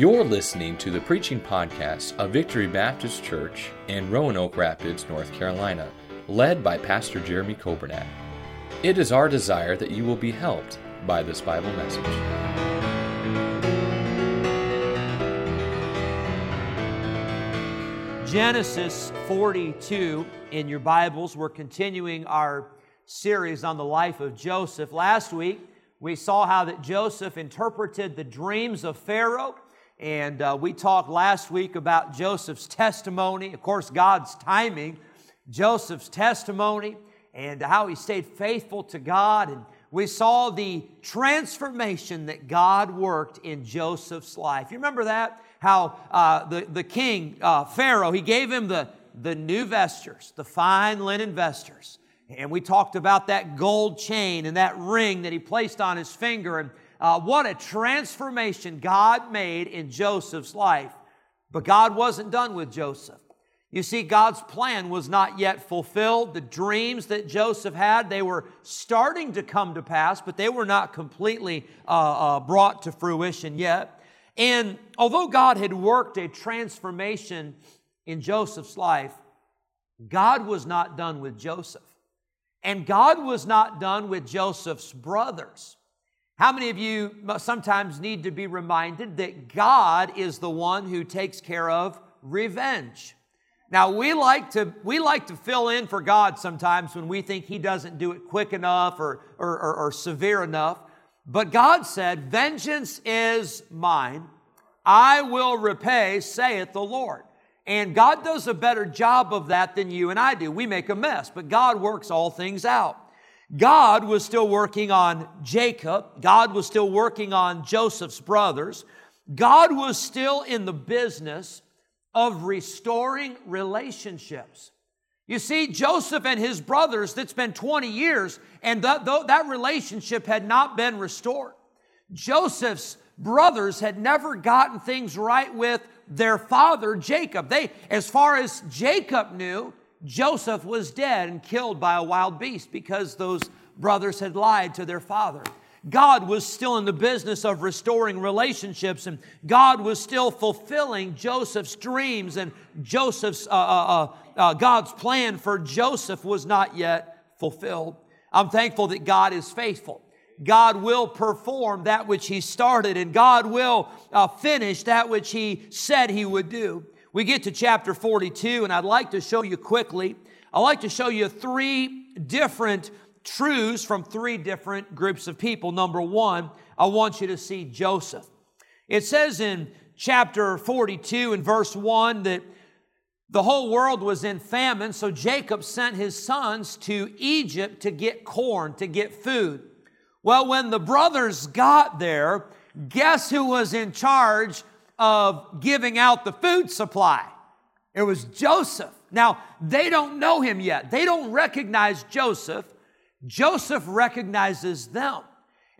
You're listening to the preaching podcast of Victory Baptist Church in Roanoke Rapids, North Carolina, led by Pastor Jeremy Coburnack. It is our desire that you will be helped by this Bible message. Genesis 42 in your Bibles. We're continuing our series on the life of Joseph. Last week, we saw how that Joseph interpreted the dreams of Pharaoh. And uh, we talked last week about Joseph's testimony, of course, God's timing, Joseph's testimony, and how he stayed faithful to God. And we saw the transformation that God worked in Joseph's life. You remember that? How uh, the, the king, uh, Pharaoh, he gave him the, the new vestures, the fine linen vestures. And we talked about that gold chain and that ring that he placed on his finger. And uh, what a transformation God made in Joseph's life. But God wasn't done with Joseph. You see, God's plan was not yet fulfilled. The dreams that Joseph had, they were starting to come to pass, but they were not completely uh, uh, brought to fruition yet. And although God had worked a transformation in Joseph's life, God was not done with Joseph. And God was not done with Joseph's brothers. How many of you sometimes need to be reminded that God is the one who takes care of revenge? Now we like to we like to fill in for God sometimes when we think He doesn't do it quick enough or, or, or, or severe enough. But God said, Vengeance is mine, I will repay, saith the Lord. And God does a better job of that than you and I do. We make a mess, but God works all things out. God was still working on Jacob. God was still working on Joseph's brothers. God was still in the business of restoring relationships. You see, Joseph and his brothers, that's been 20 years, and that, that relationship had not been restored. Joseph's brothers had never gotten things right with their father Jacob. They, as far as Jacob knew, Joseph was dead and killed by a wild beast because those brothers had lied to their father. God was still in the business of restoring relationships, and God was still fulfilling Joseph's dreams, and Joseph's uh, uh, uh, uh God's plan for Joseph was not yet fulfilled. I'm thankful that God is faithful. God will perform that which He started, and God will uh, finish that which He said He would do. We get to chapter 42, and I'd like to show you quickly. I'd like to show you three different truths from three different groups of people. Number one, I want you to see Joseph. It says in chapter 42 and verse 1 that the whole world was in famine, so Jacob sent his sons to Egypt to get corn, to get food. Well, when the brothers got there, guess who was in charge of giving out the food supply? It was Joseph. Now, they don't know him yet. They don't recognize Joseph. Joseph recognizes them.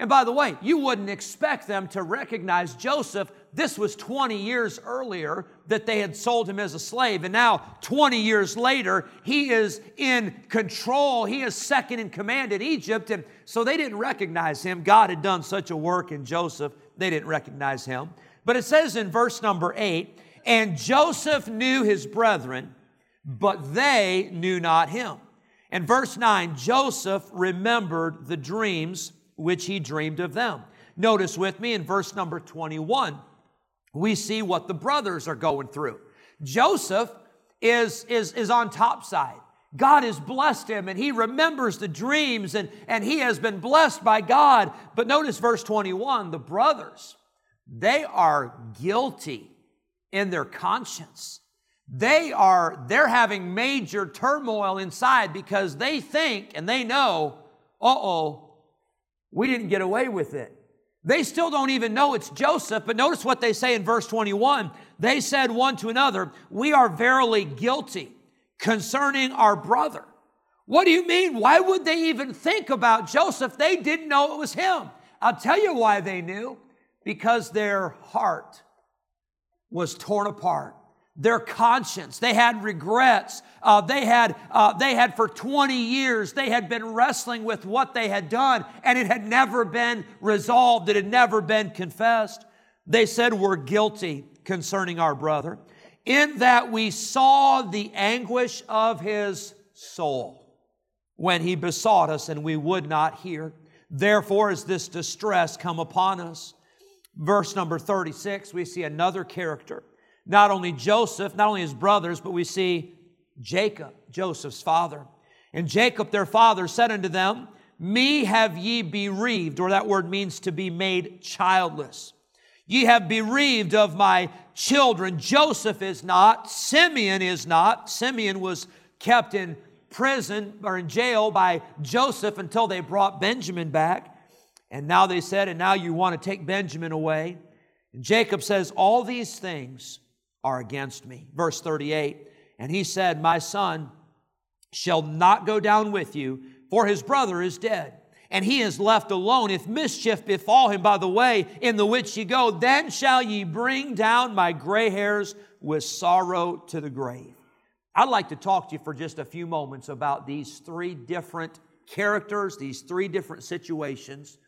And by the way, you wouldn't expect them to recognize Joseph. This was 20 years earlier that they had sold him as a slave. And now, 20 years later, he is in control. He is second in command in Egypt. And so they didn't recognize him. God had done such a work in Joseph, they didn't recognize him. But it says in verse number eight, and Joseph knew his brethren, but they knew not him. And verse 9, Joseph remembered the dreams which he dreamed of them. Notice with me in verse number 21, we see what the brothers are going through. Joseph is, is, is on top side. God has blessed him and he remembers the dreams and, and he has been blessed by God. But notice verse 21 the brothers, they are guilty in their conscience. They are they're having major turmoil inside because they think and they know uh-oh we didn't get away with it. They still don't even know it's joseph but notice what they say in verse 21 they said one to another we are verily guilty concerning our brother. What do you mean? Why would they even think about joseph? They didn't know it was him. I'll tell you why they knew because their heart was torn apart their conscience. They had regrets. Uh, they had uh, they had for 20 years they had been wrestling with what they had done, and it had never been resolved. It had never been confessed. they said, We're guilty concerning our brother, in that we saw the anguish of his soul when he besought us and we would not hear. Therefore, is this distress come upon us? Verse number 36, we see another character. Not only Joseph, not only his brothers, but we see Jacob, Joseph's father. And Jacob, their father, said unto them, Me have ye bereaved, or that word means to be made childless. Ye have bereaved of my children. Joseph is not, Simeon is not. Simeon was kept in prison or in jail by Joseph until they brought Benjamin back. And now they said, and now you want to take Benjamin away. And Jacob says, All these things are against me. Verse 38 And he said, My son shall not go down with you, for his brother is dead. And he is left alone. If mischief befall him by the way in the which ye go, then shall ye bring down my gray hairs with sorrow to the grave. I'd like to talk to you for just a few moments about these three different characters, these three different situations,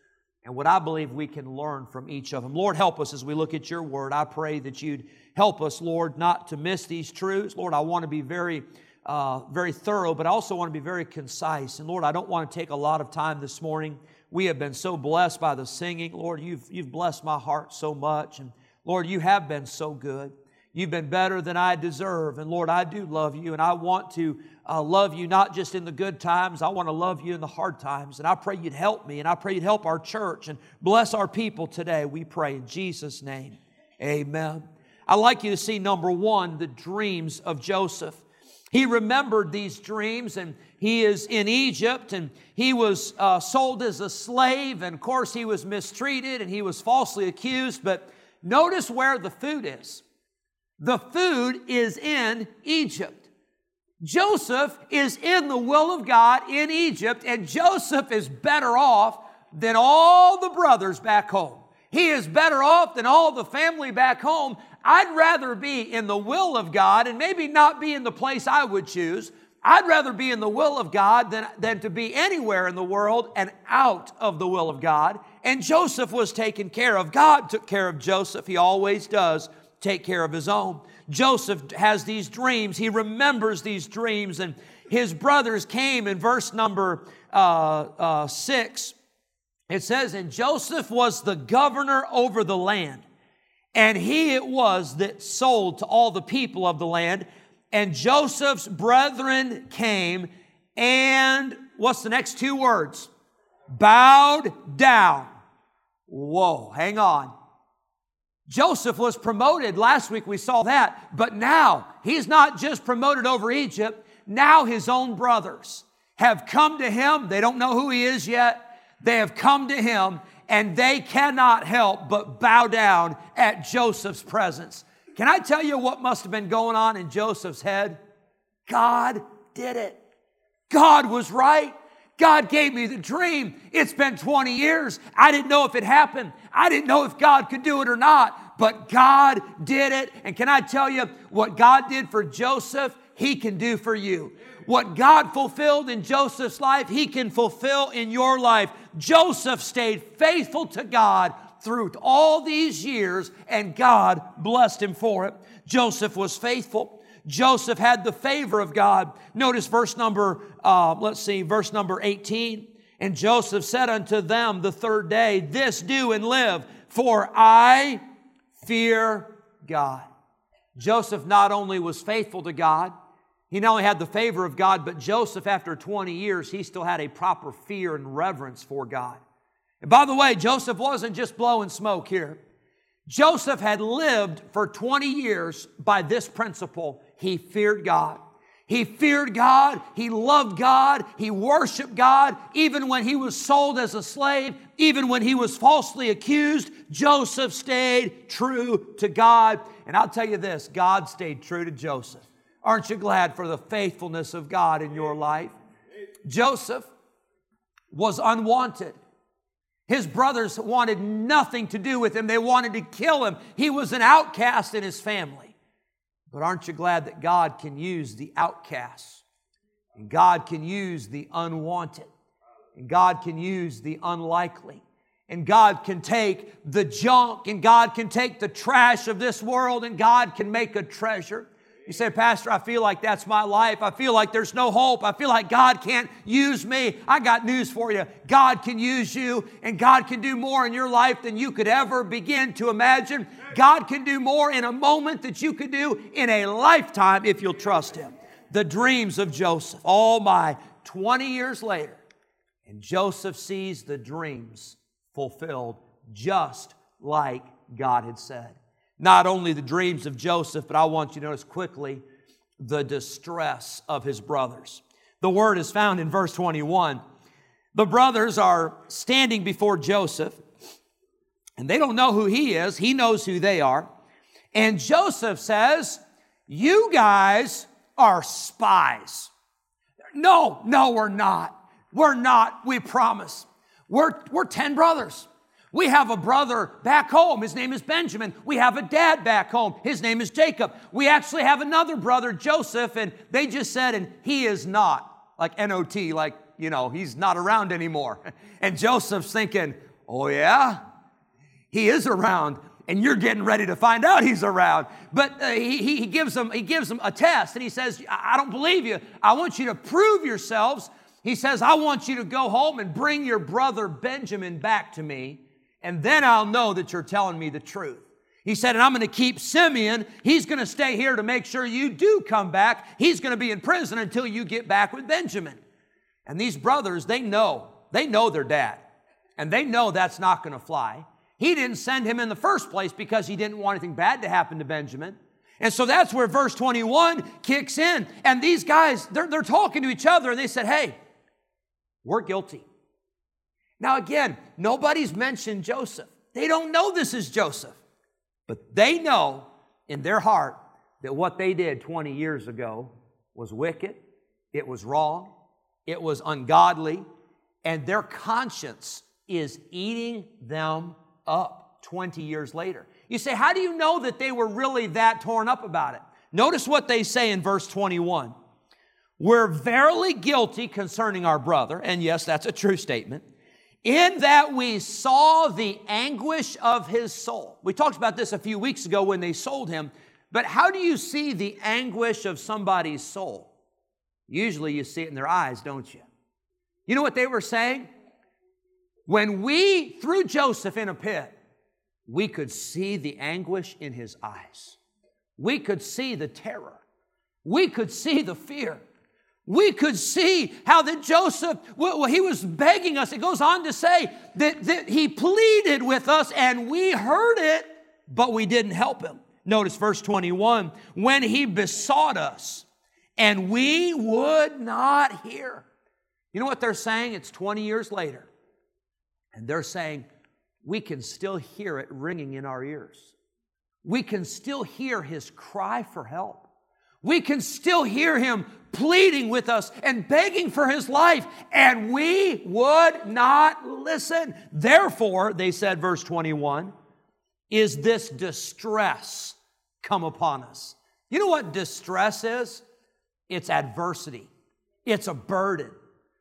and what I believe we can learn from each of them. Lord, help us as we look at your word. I pray that you'd help us, Lord, not to miss these truths. Lord, I want to be very, uh, very thorough, but I also want to be very concise. And Lord, I don't want to take a lot of time this morning. We have been so blessed by the singing. Lord, you've, you've blessed my heart so much. And Lord, you have been so good. You've been better than I deserve. And Lord, I do love you, and I want to uh, love you not just in the good times, I want to love you in the hard times. And I pray you'd help me, and I pray you'd help our church and bless our people today. We pray in Jesus' name. Amen. I'd like you to see number one, the dreams of Joseph. He remembered these dreams, and he is in Egypt, and he was uh, sold as a slave, and of course, he was mistreated and he was falsely accused. But notice where the food is. The food is in Egypt. Joseph is in the will of God in Egypt, and Joseph is better off than all the brothers back home. He is better off than all the family back home. I'd rather be in the will of God and maybe not be in the place I would choose. I'd rather be in the will of God than, than to be anywhere in the world and out of the will of God. And Joseph was taken care of. God took care of Joseph. He always does take care of his own. Joseph has these dreams. He remembers these dreams, and his brothers came in verse number uh, uh, six. It says, And Joseph was the governor over the land, and he it was that sold to all the people of the land. And Joseph's brethren came, and what's the next two words? Bowed down. Whoa, hang on. Joseph was promoted. Last week we saw that. But now he's not just promoted over Egypt. Now his own brothers have come to him. They don't know who he is yet. They have come to him and they cannot help but bow down at Joseph's presence. Can I tell you what must have been going on in Joseph's head? God did it. God was right. God gave me the dream. It's been 20 years. I didn't know if it happened. I didn't know if God could do it or not, but God did it. And can I tell you what God did for Joseph, He can do for you. What God fulfilled in Joseph's life, He can fulfill in your life. Joseph stayed faithful to God through all these years, and God blessed him for it. Joseph was faithful. Joseph had the favor of God. Notice verse number, uh, let's see, verse number 18. And Joseph said unto them the third day, This do and live, for I fear God. Joseph not only was faithful to God, he not only had the favor of God, but Joseph, after 20 years, he still had a proper fear and reverence for God. And by the way, Joseph wasn't just blowing smoke here. Joseph had lived for 20 years by this principle he feared God. He feared God. He loved God. He worshiped God. Even when he was sold as a slave, even when he was falsely accused, Joseph stayed true to God. And I'll tell you this God stayed true to Joseph. Aren't you glad for the faithfulness of God in your life? Joseph was unwanted. His brothers wanted nothing to do with him, they wanted to kill him. He was an outcast in his family. But aren't you glad that God can use the outcasts? And God can use the unwanted. And God can use the unlikely. and God can take the junk and God can take the trash of this world and God can make a treasure. You say, Pastor, I feel like that's my life. I feel like there's no hope. I feel like God can't use me. I got news for you. God can use you, and God can do more in your life than you could ever begin to imagine. God can do more in a moment that you could do in a lifetime if you'll trust Him. The dreams of Joseph. Oh my, 20 years later, and Joseph sees the dreams fulfilled just like God had said not only the dreams of Joseph, but I want you to notice quickly the distress of his brothers. The word is found in verse 21. The brothers are standing before Joseph, and they don't know who he is. He knows who they are. And Joseph says, You guys are spies. No, no, we're not. We're not, we promise. We're, we're 10 brothers. We have a brother back home. His name is Benjamin. We have a dad back home. His name is Jacob. We actually have another brother, Joseph, and they just said, and he is not, like NOT, like, you know, he's not around anymore. And Joseph's thinking, oh, yeah? He is around and you're getting ready to find out he's around. But uh, he, he, gives them, he gives them a test and he says, I don't believe you. I want you to prove yourselves. He says, I want you to go home and bring your brother Benjamin back to me and then I'll know that you're telling me the truth. He said, and I'm going to keep Simeon. He's going to stay here to make sure you do come back. He's going to be in prison until you get back with Benjamin. And these brothers, they know, they know their dad. And they know that's not going to fly. He didn't send him in the first place because he didn't want anything bad to happen to Benjamin. And so that's where verse 21 kicks in. And these guys, they're, they're talking to each other and they said, hey, we're guilty. Now, again, nobody's mentioned Joseph. They don't know this is Joseph, but they know in their heart that what they did 20 years ago was wicked, it was wrong, it was ungodly, and their conscience is eating them up 20 years later. You say, how do you know that they were really that torn up about it? Notice what they say in verse 21. We're verily guilty concerning our brother, and yes, that's a true statement in that we saw the anguish of his soul. We talked about this a few weeks ago when they sold him, but how do you see the anguish of somebody's soul? Usually you see it in their eyes, don't you? You know what they were saying? When we threw Joseph in a pit, we could see the anguish in his eyes. We could see the terror. We could see the fear we could see how that Joseph, well, he was begging us. It goes on to say that, that he pleaded with us and we heard it, but we didn't help him. Notice verse 21 when he besought us and we would not hear. You know what they're saying? It's 20 years later. And they're saying, we can still hear it ringing in our ears. We can still hear his cry for help. We can still hear him pleading with us and begging for his life, and we would not listen. Therefore, they said, verse 21, is this distress come upon us. You know what distress is? It's adversity, it's a burden,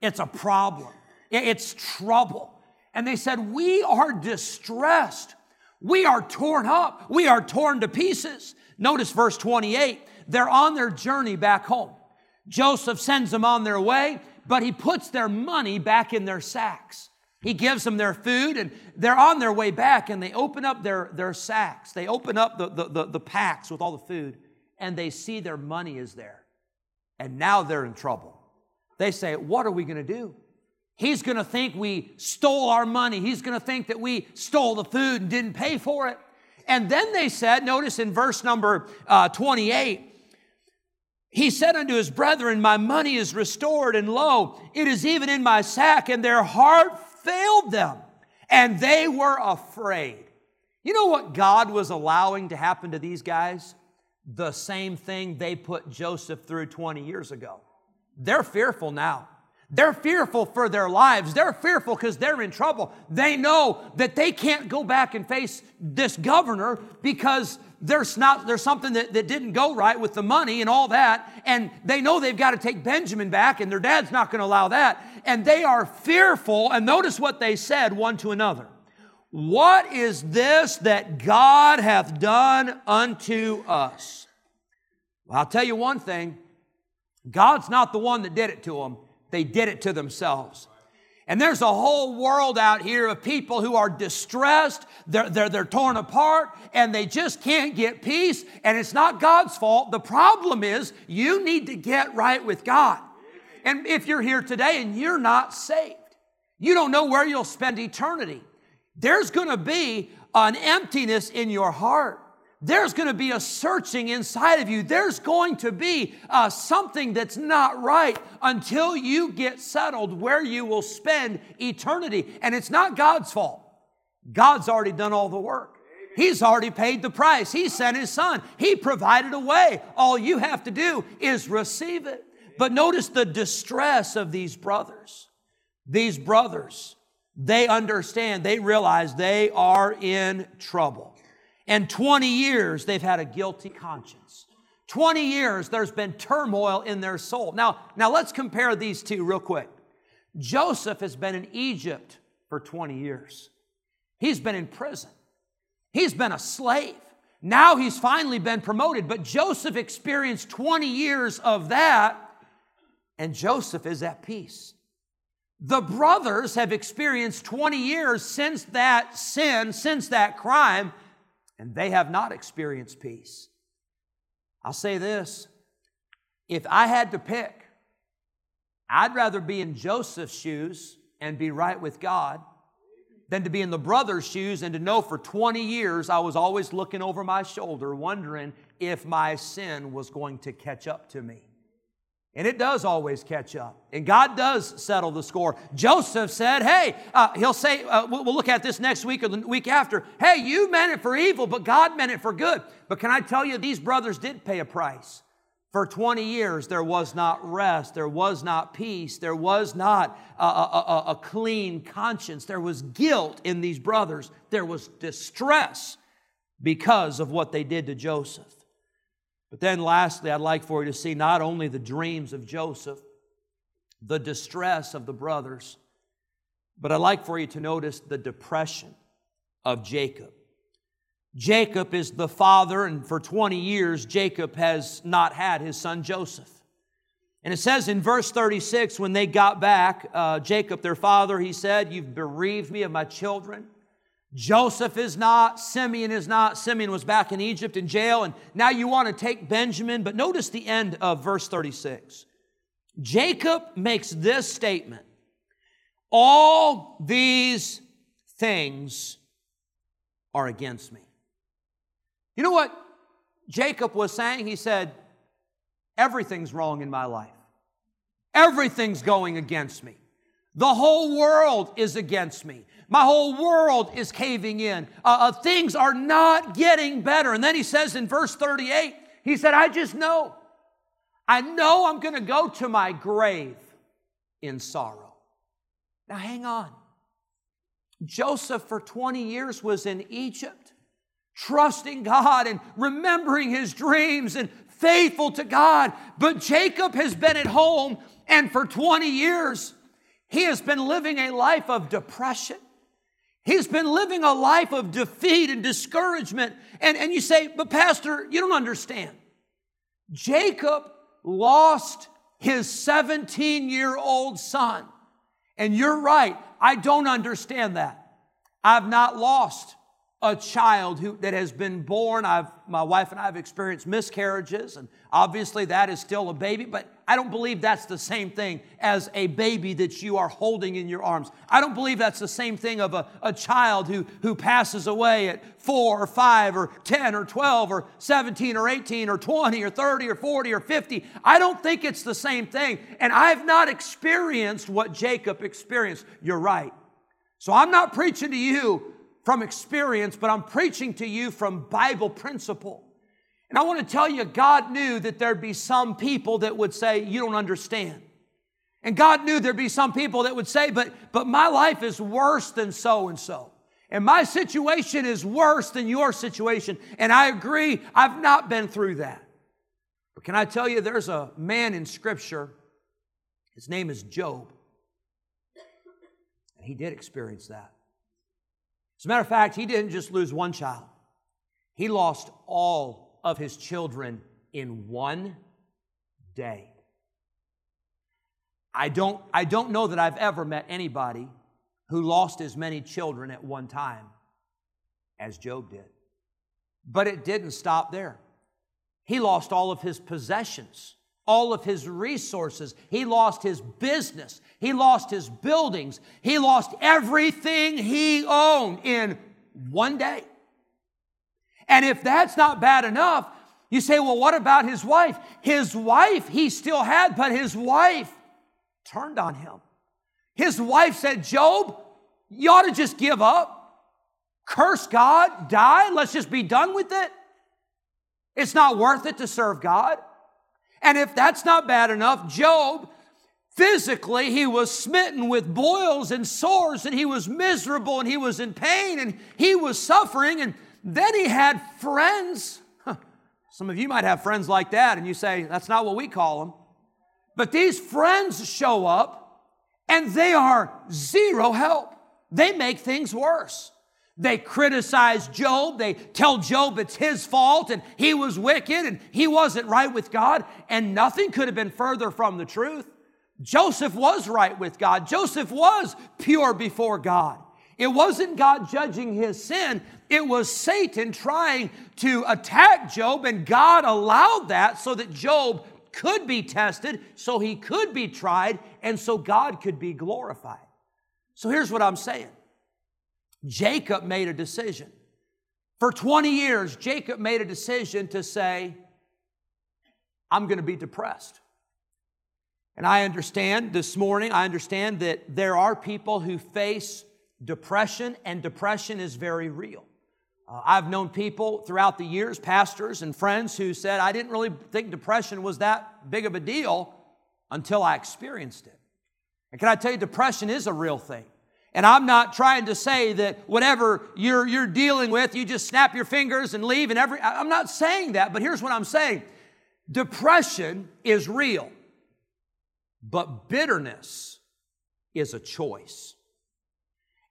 it's a problem, it's trouble. And they said, We are distressed. We are torn up. We are torn to pieces. Notice verse 28. They're on their journey back home. Joseph sends them on their way, but he puts their money back in their sacks. He gives them their food, and they're on their way back, and they open up their, their sacks. They open up the, the, the, the packs with all the food, and they see their money is there. And now they're in trouble. They say, What are we going to do? He's going to think we stole our money. He's going to think that we stole the food and didn't pay for it. And then they said, notice in verse number uh, 28, he said unto his brethren, My money is restored, and lo, it is even in my sack, and their heart failed them, and they were afraid. You know what God was allowing to happen to these guys? The same thing they put Joseph through 20 years ago. They're fearful now. They're fearful for their lives. They're fearful because they're in trouble. They know that they can't go back and face this governor because there's not there's something that, that didn't go right with the money and all that and they know they've got to take benjamin back and their dad's not going to allow that and they are fearful and notice what they said one to another What is this that God hath done unto us? Well, I'll tell you one thing God's not the one that did it to them, they did it to themselves. And there's a whole world out here of people who are distressed, they're, they're, they're torn apart, and they just can't get peace. And it's not God's fault. The problem is you need to get right with God. And if you're here today and you're not saved, you don't know where you'll spend eternity. There's going to be an emptiness in your heart. There's going to be a searching inside of you. There's going to be uh, something that's not right until you get settled where you will spend eternity. And it's not God's fault. God's already done all the work. He's already paid the price. He sent His Son. He provided a way. All you have to do is receive it. But notice the distress of these brothers. These brothers, they understand, they realize they are in trouble. And 20 years they've had a guilty conscience. 20 years there's been turmoil in their soul. Now, now let's compare these two real quick. Joseph has been in Egypt for 20 years. He's been in prison. He's been a slave. Now he's finally been promoted, but Joseph experienced 20 years of that, and Joseph is at peace. The brothers have experienced 20 years since that sin, since that crime, and they have not experienced peace. I'll say this if I had to pick, I'd rather be in Joseph's shoes and be right with God than to be in the brother's shoes and to know for 20 years I was always looking over my shoulder, wondering if my sin was going to catch up to me. And it does always catch up. And God does settle the score. Joseph said, Hey, uh, he'll say, uh, we'll, we'll look at this next week or the week after. Hey, you meant it for evil, but God meant it for good. But can I tell you, these brothers did pay a price. For 20 years, there was not rest, there was not peace, there was not a, a, a, a clean conscience, there was guilt in these brothers, there was distress because of what they did to Joseph. But then, lastly, I'd like for you to see not only the dreams of Joseph, the distress of the brothers, but I'd like for you to notice the depression of Jacob. Jacob is the father, and for 20 years, Jacob has not had his son Joseph. And it says in verse 36, when they got back, uh, Jacob, their father, he said, You've bereaved me of my children. Joseph is not, Simeon is not. Simeon was back in Egypt in jail, and now you want to take Benjamin. But notice the end of verse 36. Jacob makes this statement All these things are against me. You know what Jacob was saying? He said, Everything's wrong in my life, everything's going against me. The whole world is against me. My whole world is caving in. Uh, uh, things are not getting better. And then he says in verse 38, he said, I just know. I know I'm going to go to my grave in sorrow. Now, hang on. Joseph, for 20 years, was in Egypt, trusting God and remembering his dreams and faithful to God. But Jacob has been at home, and for 20 years, he has been living a life of depression. He's been living a life of defeat and discouragement. And, and you say, but Pastor, you don't understand. Jacob lost his 17 year old son. And you're right, I don't understand that. I've not lost a child who, that has been born. I've, my wife and I have experienced miscarriages, and obviously that is still a baby, but I don't believe that's the same thing as a baby that you are holding in your arms. I don't believe that's the same thing of a, a child who, who passes away at four or five or 10 or 12 or 17 or 18 or 20 or 30 or 40 or 50. I don't think it's the same thing. And I've not experienced what Jacob experienced. You're right. So I'm not preaching to you from experience, but I'm preaching to you from Bible principle. And I want to tell you, God knew that there'd be some people that would say, You don't understand. And God knew there'd be some people that would say, But, but my life is worse than so and so. And my situation is worse than your situation. And I agree, I've not been through that. But can I tell you, there's a man in Scripture, his name is Job. And he did experience that. As a matter of fact, he didn't just lose one child, he lost all of his children in one day. I don't, I don't know that I've ever met anybody who lost as many children at one time as Job did. But it didn't stop there. He lost all of his possessions, all of his resources. He lost his business. He lost his buildings. He lost everything he owned in one day. And if that's not bad enough, you say, well, what about his wife? His wife he still had, but his wife turned on him. His wife said, Job, you ought to just give up, curse God, die, let's just be done with it. It's not worth it to serve God. And if that's not bad enough, Job, physically, he was smitten with boils and sores, and he was miserable, and he was in pain, and he was suffering. And then he had friends. Some of you might have friends like that, and you say, that's not what we call them. But these friends show up and they are zero help. They make things worse. They criticize Job. They tell Job it's his fault and he was wicked and he wasn't right with God. And nothing could have been further from the truth. Joseph was right with God. Joseph was pure before God. It wasn't God judging his sin, it was Satan trying to attack Job, and God allowed that so that Job could be tested, so he could be tried, and so God could be glorified. So here's what I'm saying Jacob made a decision. For 20 years, Jacob made a decision to say, I'm going to be depressed. And I understand this morning, I understand that there are people who face depression, and depression is very real. Uh, I've known people throughout the years, pastors and friends, who said, I didn't really think depression was that big of a deal until I experienced it. And can I tell you, depression is a real thing. And I'm not trying to say that whatever you're, you're dealing with, you just snap your fingers and leave and every, I'm not saying that, but here's what I'm saying. Depression is real, but bitterness is a choice.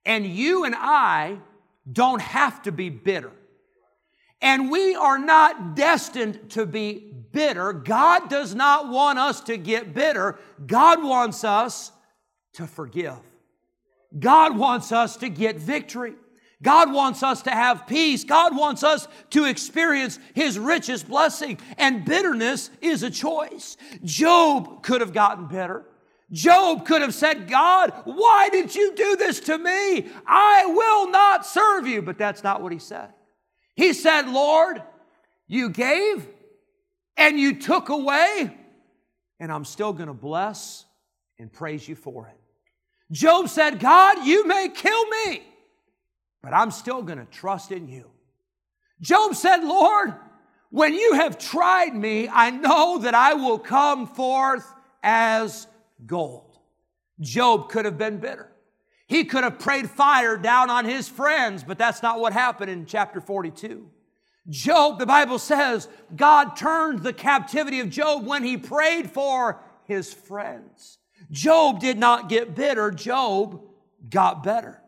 And you and I don't have to be bitter. And we are not destined to be bitter. God does not want us to get bitter. God wants us to forgive. God wants us to get victory. God wants us to have peace. God wants us to experience His richest blessing. And bitterness is a choice. Job could have gotten bitter. Job could have said, God, why did you do this to me? I will not serve you. But that's not what he said. He said, Lord, you gave and you took away, and I'm still going to bless and praise you for it. Job said, God, you may kill me, but I'm still going to trust in you. Job said, Lord, when you have tried me, I know that I will come forth as gold. Job could have been bitter. He could have prayed fire down on his friends, but that's not what happened in chapter 42. Job, the Bible says, God turned the captivity of Job when he prayed for his friends. Job did not get bitter, Job got better.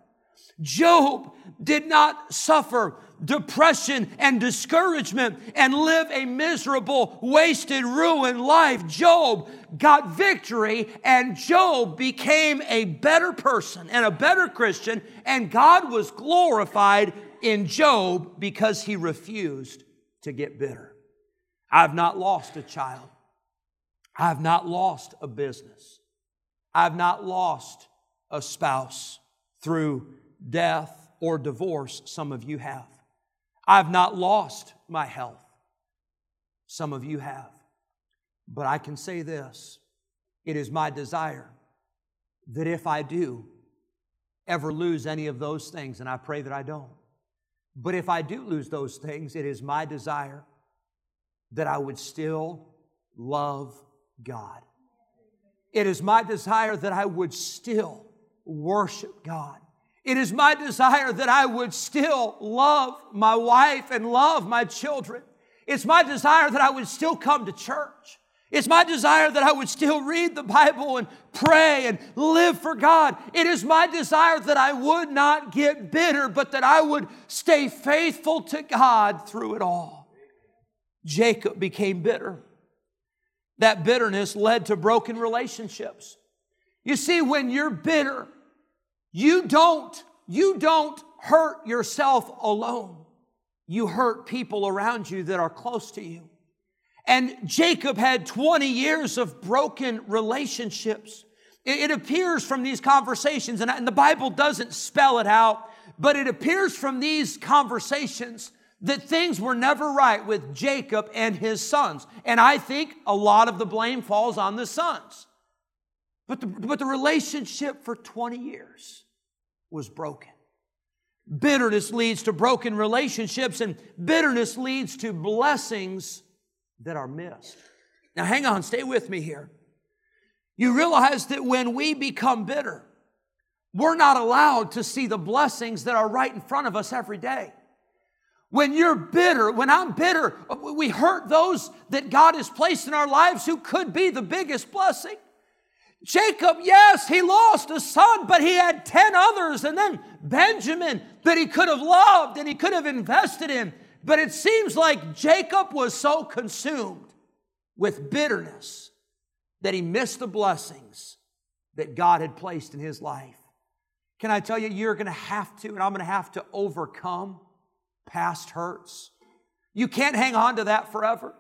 Job did not suffer depression and discouragement and live a miserable, wasted, ruined life. Job got victory and Job became a better person and a better Christian, and God was glorified in Job because he refused to get bitter. I've not lost a child. I've not lost a business. I've not lost a spouse through death or divorce. Some of you have. I've not lost my health. Some of you have. But I can say this it is my desire that if I do ever lose any of those things, and I pray that I don't, but if I do lose those things, it is my desire that I would still love God. It is my desire that I would still worship God. It is my desire that I would still love my wife and love my children. It's my desire that I would still come to church. It's my desire that I would still read the Bible and pray and live for God. It is my desire that I would not get bitter, but that I would stay faithful to God through it all. Jacob became bitter. That bitterness led to broken relationships. You see, when you're bitter, you don't, you don't hurt yourself alone. You hurt people around you that are close to you. And Jacob had 20 years of broken relationships. It, appears from these conversations, and the Bible doesn't spell it out, but it appears from these conversations that things were never right with Jacob and his sons. And I think a lot of the blame falls on the sons. But the, but the relationship for 20 years was broken. Bitterness leads to broken relationships, and bitterness leads to blessings that are missed. Now, hang on, stay with me here. You realize that when we become bitter, we're not allowed to see the blessings that are right in front of us every day. When you're bitter, when I'm bitter, we hurt those that God has placed in our lives who could be the biggest blessing. Jacob, yes, he lost a son, but he had 10 others, and then Benjamin that he could have loved and he could have invested in. But it seems like Jacob was so consumed with bitterness that he missed the blessings that God had placed in his life. Can I tell you, you're going to have to, and I'm going to have to overcome past hurts. You can't hang on to that forever.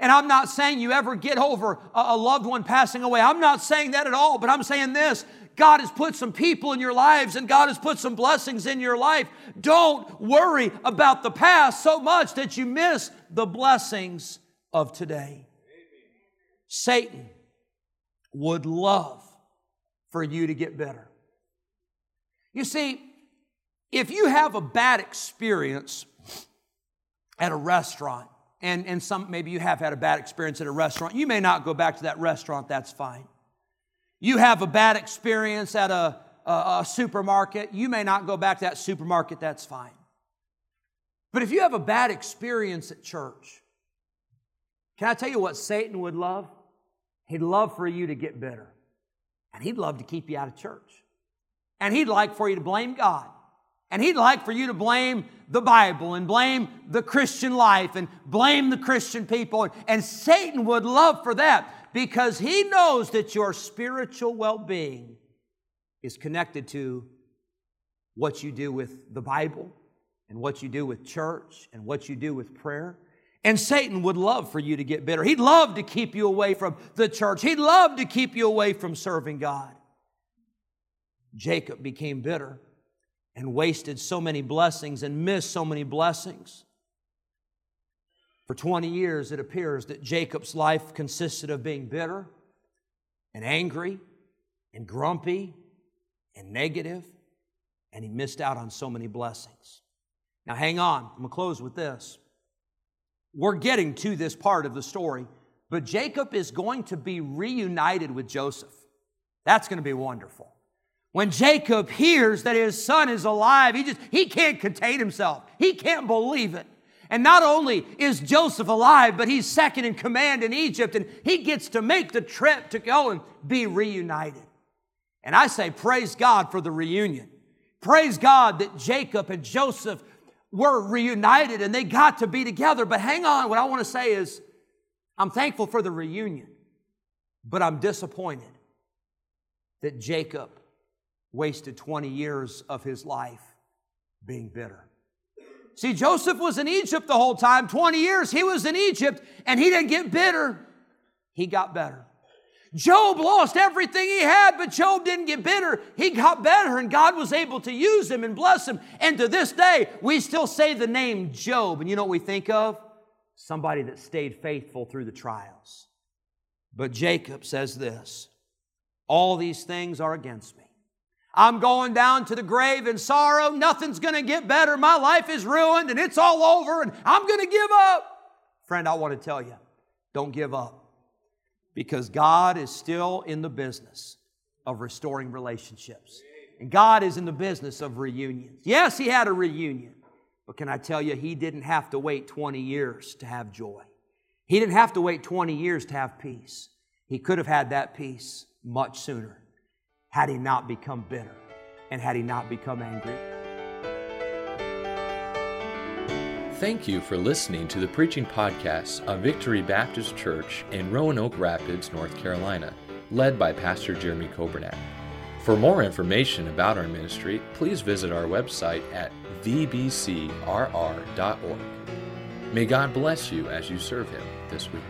And I'm not saying you ever get over a loved one passing away. I'm not saying that at all, but I'm saying this God has put some people in your lives and God has put some blessings in your life. Don't worry about the past so much that you miss the blessings of today. Satan would love for you to get better. You see, if you have a bad experience at a restaurant, and, and some maybe you have had a bad experience at a restaurant, you may not go back to that restaurant, that's fine. You have a bad experience at a, a, a supermarket, you may not go back to that supermarket, that's fine. But if you have a bad experience at church, can I tell you what Satan would love? He'd love for you to get bitter. And he'd love to keep you out of church. And he'd like for you to blame God. And he'd like for you to blame the Bible and blame the Christian life and blame the Christian people. And Satan would love for that because he knows that your spiritual well being is connected to what you do with the Bible and what you do with church and what you do with prayer. And Satan would love for you to get bitter. He'd love to keep you away from the church. He'd love to keep you away from serving God. Jacob became bitter and wasted so many blessings and missed so many blessings. For 20 years, it appears that Jacob's life consisted of being bitter and angry and grumpy and negative, and he missed out on so many blessings. Now, hang on, I'm gonna close with this. We're getting to this part of the story, but Jacob is going to be reunited with Joseph. That's gonna be wonderful. When Jacob hears that his son is alive, he just he can't contain himself. He can't believe it. And not only is Joseph alive, but he's second in command in Egypt, and he gets to make the trip to go and be reunited. And I say, praise God for the reunion. Praise God that Jacob and Joseph were reunited and they got to be together. But hang on, what I want to say is, I'm thankful for the reunion, but I'm disappointed that Jacob wasted 20 years of his life being bitter. See, Joseph was in Egypt the whole time, 20 years. He was in Egypt and he didn't get bitter, he got better. Job lost everything he had, but Job didn't get bitter. He got better, and God was able to use him and bless him. And to this day, we still say the name Job. And you know what we think of? Somebody that stayed faithful through the trials. But Jacob says this All these things are against me. I'm going down to the grave in sorrow. Nothing's going to get better. My life is ruined and it's all over and I'm going to give up. Friend, I want to tell you don't give up because God is still in the business of restoring relationships. And God is in the business of reunions. Yes, He had a reunion, but can I tell you, He didn't have to wait 20 years to have joy. He didn't have to wait 20 years to have peace. He could have had that peace much sooner had he not become bitter and had he not become angry. Thank you for listening to the preaching podcast of Victory Baptist Church in Roanoke Rapids, North Carolina, led by Pastor Jeremy Coburnett. For more information about our ministry, please visit our website at vbcrr.org. May God bless you as you serve Him this week.